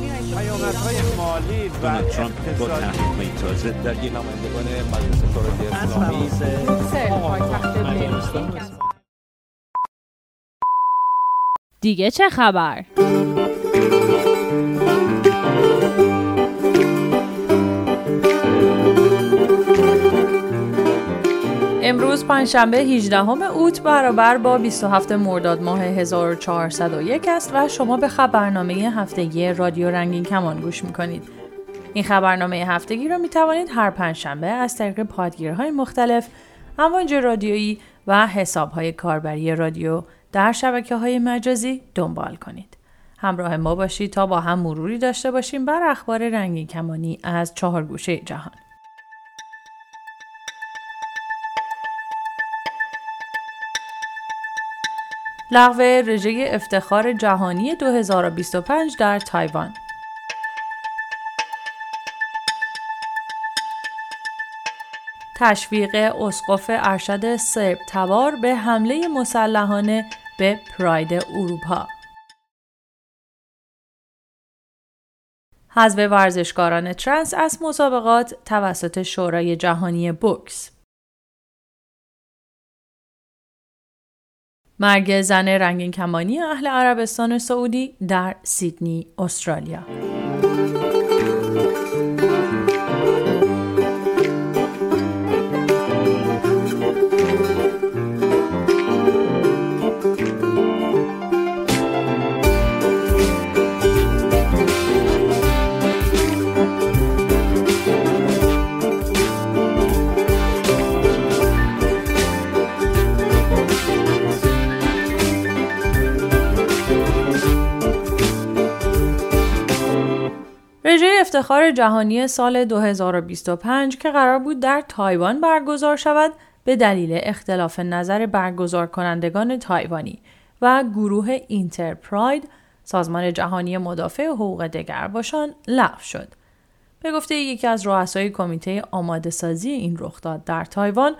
پیامدهای مالی و ترامپ با تحریم تازه در یک نمایندگان مجلس شورای اسلامی. دیگه چه خبر؟ امروز پنجشنبه 18 اوت برابر با 27 مرداد ماه 1401 است و شما به خبرنامه هفتگی رادیو رنگین کمان گوش می‌کنید. این خبرنامه هفتگی را می توانید هر پنجشنبه از طریق پادگیرهای مختلف، امواج رادیویی و حسابهای کاربری رادیو در شبکه های مجازی دنبال کنید. همراه ما باشید تا با هم مروری داشته باشیم بر اخبار رنگین کمانی از چهار گوشه جهان. لغو رژه افتخار جهانی 2025 در تایوان. تشویق اسقف ارشد سرب تبار به حمله مسلحانه به پراید اروپا. حذف ورزشکاران ترنس از مسابقات توسط شورای جهانی بوکس. مرگ زن رنگین کمانی اهل عربستان سعودی در سیدنی، استرالیا. افتخار جهانی سال 2025 که قرار بود در تایوان برگزار شود به دلیل اختلاف نظر برگزار کنندگان تایوانی و گروه اینترپراید سازمان جهانی مدافع حقوق دگرباشان لغو شد. به گفته یکی از رؤسای کمیته آماده سازی این رخداد در تایوان،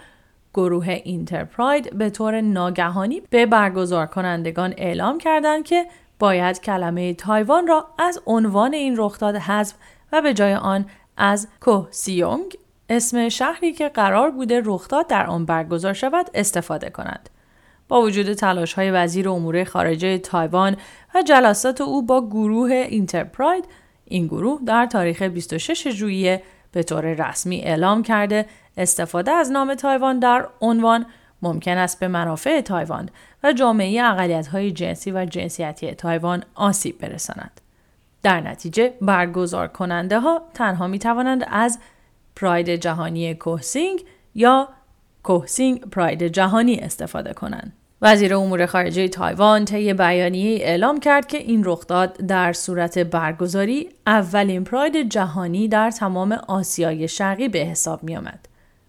گروه اینترپراید به طور ناگهانی به برگزار کنندگان اعلام کردند که باید کلمه تایوان را از عنوان این رخداد حذف و به جای آن از کائوسیونگ اسم شهری که قرار بوده رخداد در آن برگزار شود استفاده کنند. با وجود تلاش های وزیر امور خارجه تایوان و جلسات او با گروه InterPride این گروه در تاریخ 26 ژوئیه به طور رسمی اعلام کرده استفاده از نام تایوان در عنوان ممکن است به منافع تایوان و جامعه اقلیت های جنسی و جنسیتی تایوان آسیب برساند. در نتیجه برگزار کننده ها تنها می توانند از Pride جهانی کائوسیونگ یا کائوسیونگ Pride جهانی استفاده کنند. وزیر امور خارجه تایوان طی بیانیه اعلام کرد که این رخداد در صورت برگزاری اولین Pride جهانی در تمام آسیای شرقی به حساب می آمد.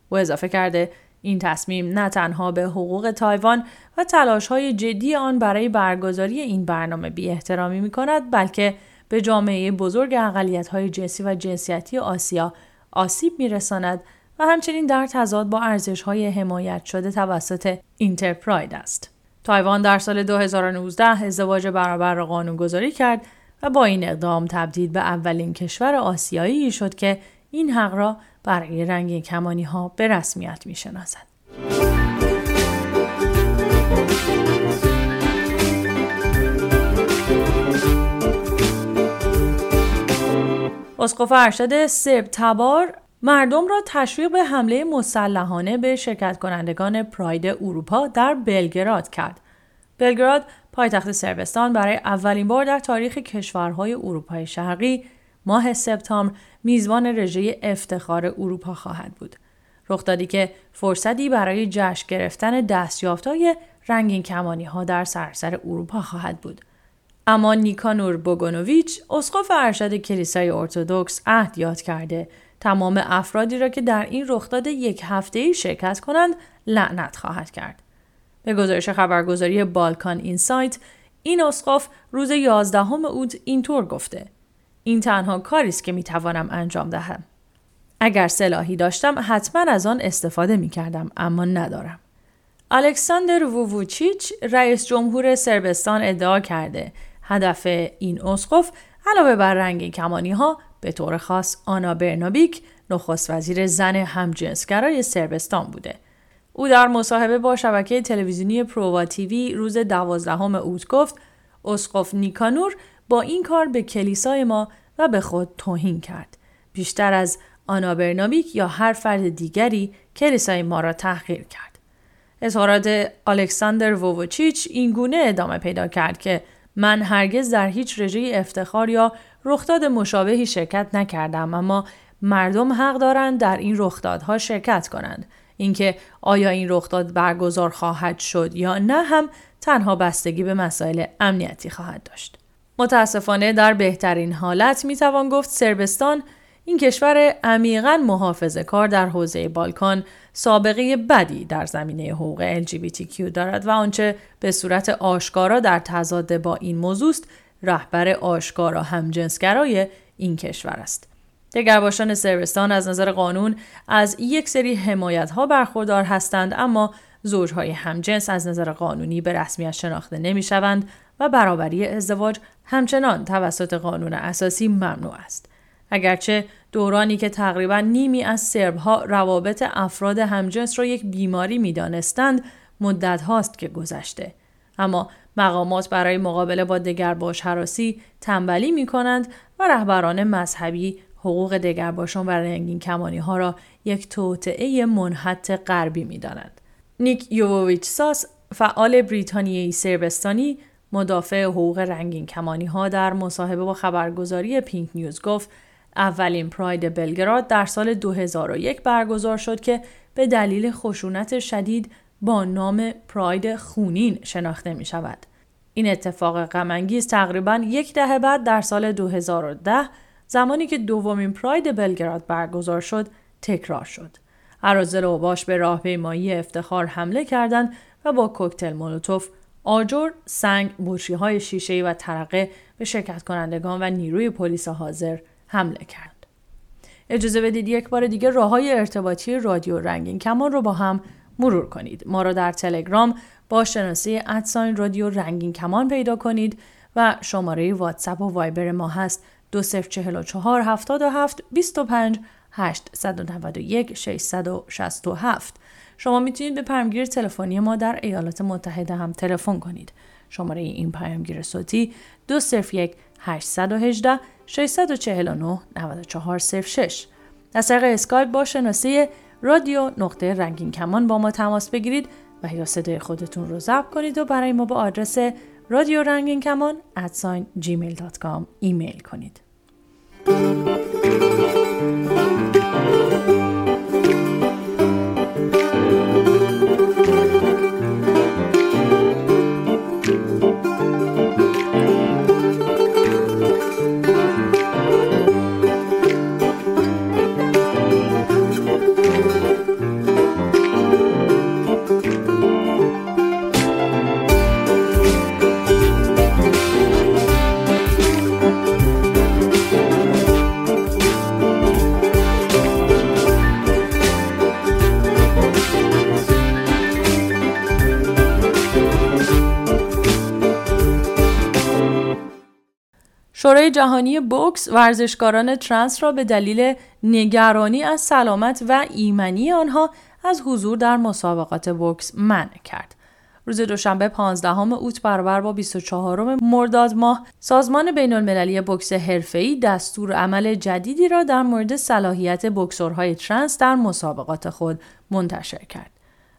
او اضافه کرده این تصمیم نه تنها به حقوق تایوان و تلاش های جدی آن برای برگزاری این برنامه بی احترامی می کند بلکه به جامعه بزرگ اقلیت های جنسی و جنسیتی آسیا آسیب میرساند و همچنین در تضاد با ارزش های حمایت شده توسط اینترپراید است. تایوان در سال 2019 ازدواج برابر را قانونگذاری کرد و با این اقدام تبدیل به اولین کشور آسیایی شد که این حق را برای رنگ کمانی ها به رسمیت می شناسد. اسقف ارشد سرب تبار مردم را تشویق به حمله مسلحانه به شرکت کنندگان پراید اروپا در بلگراد کرد. بلگراد پایتخت سربستان برای اولین بار در تاریخ کشورهای اروپای شرقی ماه سپتامبر میزبان رژه افتخار اروپا خواهد بود. رخدادی که فرصتی برای جشن گرفتن دستیافتهای رنگین کمانی ها در سراسر اروپا خواهد بود. اما نیکانور بوگونوویچ اسقف ارشد کلیسای ارتودکس عهد یاد کرده تمام افرادی را که در این رخداد یک هفته ای شرکت کنند لعنت خواهد کرد. به گزارش خبرگزاری بالکان اینسایت این اسقف روز 11 اوت اینطور گفته این تنها کاری است که می توانم انجام دهم. اگر سلاحی داشتم حتما از آن استفاده می کردم اما ندارم. الکساندر وووچیچ رئیس جمهور سربستان ادعا کرده هدف این اسقف علاوه بر رنگ کمانی ها به طور خاص آنا برنابیک نخست وزیر زن همجنسگرای سربستان بوده. او در مصاحبه با شبکه تلویزیونی پرووا تیوی روز دوازدهم اوت گفت اسقف نیکانور با این کار به کلیسای ما و به خود توهین کرد. بیشتر از آنا برنابیک یا هر فرد دیگری کلیسای ما را تحقیر کرد. اظهارات الکساندر ووچیچ این گونه ادامه پیدا کرد که من هرگز در هیچ رژه افتخار یا رخداد مشابهی شرکت نکردم اما مردم حق دارند در این رخدادها شرکت کنند. اینکه آیا این رخداد برگزار خواهد شد یا نه هم تنها بستگی به مسائل امنیتی خواهد داشت. متاسفانه در بهترین حالت می توان گفت سربستان این کشور عمیقا محافظه کار در حوزه بالکان سابقه بدی در زمینه حقوق LGBTQ دارد و آنچه به صورت آشکارا در تضاد با این موضوع است رهبر آشکارا همجنسگرای این کشور است. دگرباشان سربستان از نظر قانون از یک سری حمایت ها برخوردار هستند اما زوجهای همجنس از نظر قانونی به رسمیت شناخته نمی شوند و برابری ازدواج همچنان توسط قانون اساسی ممنوع است. اگرچه دورانی که تقریبا نیمی از سربها روابط افراد همجنس را یک بیماری می دانستند مدت هاست که گذشته. اما مقامات برای مقابله با دگرباش حراسی تنبلی می کنند و رهبران مذهبی حقوق دگرباشان و رنگین کمانی ها را یک توطعه منحط غربی می دانند. نیک یووویچ ساس فعال بریتانیایی سربستانی مدافع حقوق رنگین کمانی ها در مصاحبه با خبرگزاری پینک نیوز گفت اولین پراید بلگراد در سال 2001 برگزار شد که به دلیل خشونت شدید با نام پراید خونین شناخته می شود. این اتفاق غمانگیز تقریبا یک دهه بعد در سال 2010 زمانی که دومین پراید بلگراد برگزار شد تکرار شد. عرازل اوباش به راهپیمایی افتخار حمله کردند و با کوکتل مولوتوف آجر، سنگ، بوشی های شیشه و ترقه به شرکت کنندگان و نیروی پلیس حاضر حمله کرد. اجازه بدید یک بار دیگه راه های ارتباطی رادیو رنگین کمان رو با هم مرور کنید. ما را در تلگرام با شناسی ادساین رادیو رنگین کمان پیدا کنید و شماره واتساپ و وایبر ما هست 2044 77 25 891 667 شما می‌تونید به پیامگیر تلفنی ما در ایالات متحده هم تلفن کنید. شماره این پیامگیر صوتی 201 818 649 9406 از طریق اسکایپ با شناسه رادیو نقطه رنگین کمان با ما تماس بگیرید و یا صدای خودتون رو ضبط کنید و برای ما با آدرس رادیو رنگین کمان at sign gmail.com ایمیل کنید. thank you جهانی بوکس ورزشکاران ترنس را به دلیل نگرانی از سلامت و ایمنی آنها از حضور در مسابقات بوکس منع کرد. روز دوشنبه 15 اوت برابر با 24 مرداد ماه سازمان بین المللی بوکس حرفه‌ای دستورالعمل جدیدی را در مورد صلاحیت بوکسورهای ترنس در مسابقات خود منتشر کرد.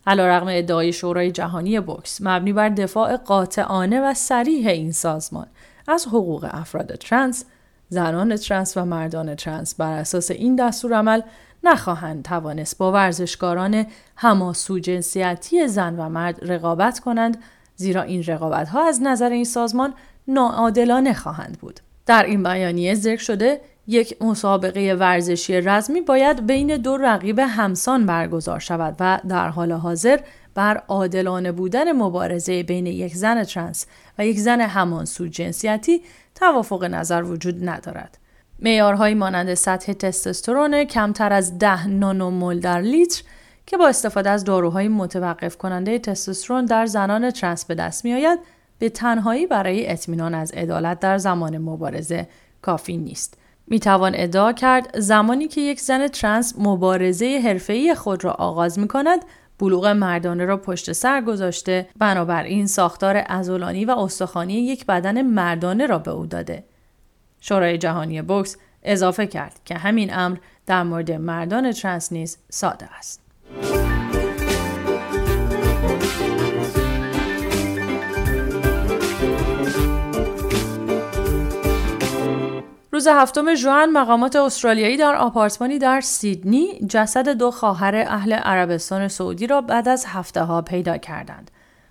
علیرغم ادعای شورای جهانی بوکس مبنی بر دفاع قاطعانه و صریح این سازمان از حقوق افراد ترنس، زنان ترنس و مردان ترنس بر اساس این دستورالعمل نخواهند توانست با ورزشکاران همسوجنسیتی زن و مرد رقابت کنند زیرا این رقابت ها از نظر این سازمان ناعادلانه خواهند بود. در این بیانیه ذکر شده یک مسابقه ورزشی رزمی باید بین دو رقیب همسان برگزار شود و در حال حاضر بر عادلانه بودن مبارزه بین یک زن ترنس و یک زن همانسو جنسیتی توافق نظر وجود ندارد. معیارهایی مانند سطح تستوسترون کمتر از 10 نانومول در لیتر که با استفاده از داروهای متوقف کننده تستوسترون در زنان ترنس به دست می آید به تنهایی برای اطمینان از عدالت در زمان مبارزه کافی نیست. می توان ادعا کرد زمانی که یک زن ترنس مبارزه حرفه‌ای خود را آغاز می کند بلوغ مردانه را پشت سر گذاشته بنابراین ساختار ازولانی و استخوانی یک بدن مردانه را به او داده. شورای جهانی بوکس اضافه کرد که همین امر در مورد مردان ترنس نیز ساده است. روز هفتم ژوئن مقامات استرالیایی در آپارتمانی در سیدنی جسد دو خواهر اهل عربستان سعودی را بعد از هفته ها پیدا کردند.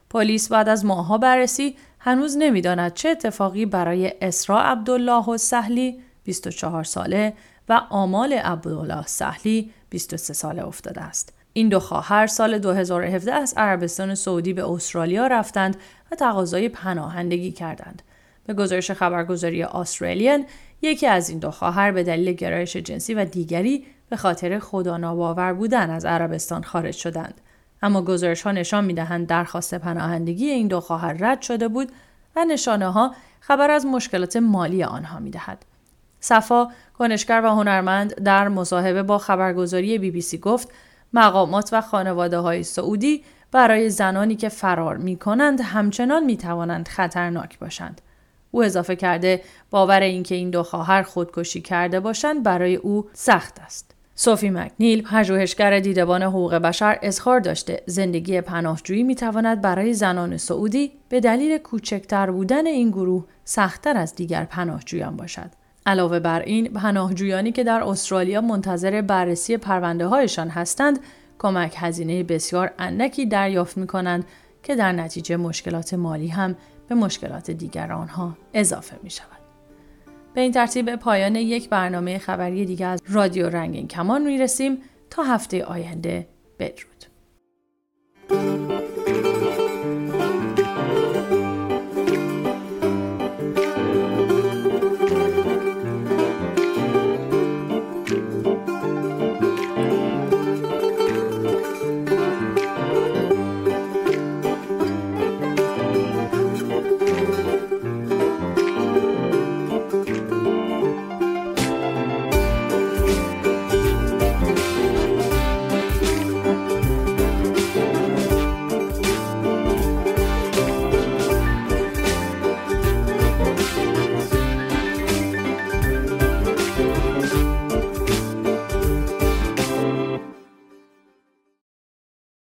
پلیس بعد از ماهها بررسی هنوز نمی‌داند چه اتفاقی برای اسرا عبدالله و سهلی 24 ساله و آمال عبدالله سهلی 23 ساله افتاده است. این دو خواهر سال 2017 از عربستان سعودی به استرالیا رفتند و تقاضای پناهندگی کردند. به گزارش خبرگزاری آسترالین یکی از این دو خواهر به دلیل گرایش جنسی و دیگری به خاطر خدا ناباور بودن از عربستان خارج شدند اما گزارش ها نشان می دهند درخواست پناهندگی این دو خواهر رد شده بود و نشانه ها خبر از مشکلات مالی آنها می دهد. صفا کنشگر و هنرمند در مصاحبه با خبرگزاری بی بی سی گفت مقامات و خانواده های سعودی برای زنانی که فرار می کنند همچنان می توانند خطرناک باشند. او اضافه کرده باور اینکه این دو خواهر خودکشی کرده باشند برای او سخت است. سوفی مکنیل پژوهشگر دیدبان حقوق بشر اظهار داشته زندگی پناهجویی می تواند برای زنان سعودی به دلیل کوچکتر بودن این گروه سختتر از دیگر پناهجویان باشد. علاوه بر این پناهجویانی که در استرالیا منتظر بررسی پرونده هایشان هستند کمک هزینه بسیار اندکی دریافت می کنند که در نتیجه مشکلات مالی هم به مشکلات دیگر آنها اضافه می شود. به این ترتیب پایان یک برنامه خبری دیگر از رادیو رنگین کمان می رسیم تا هفته آینده بدرود.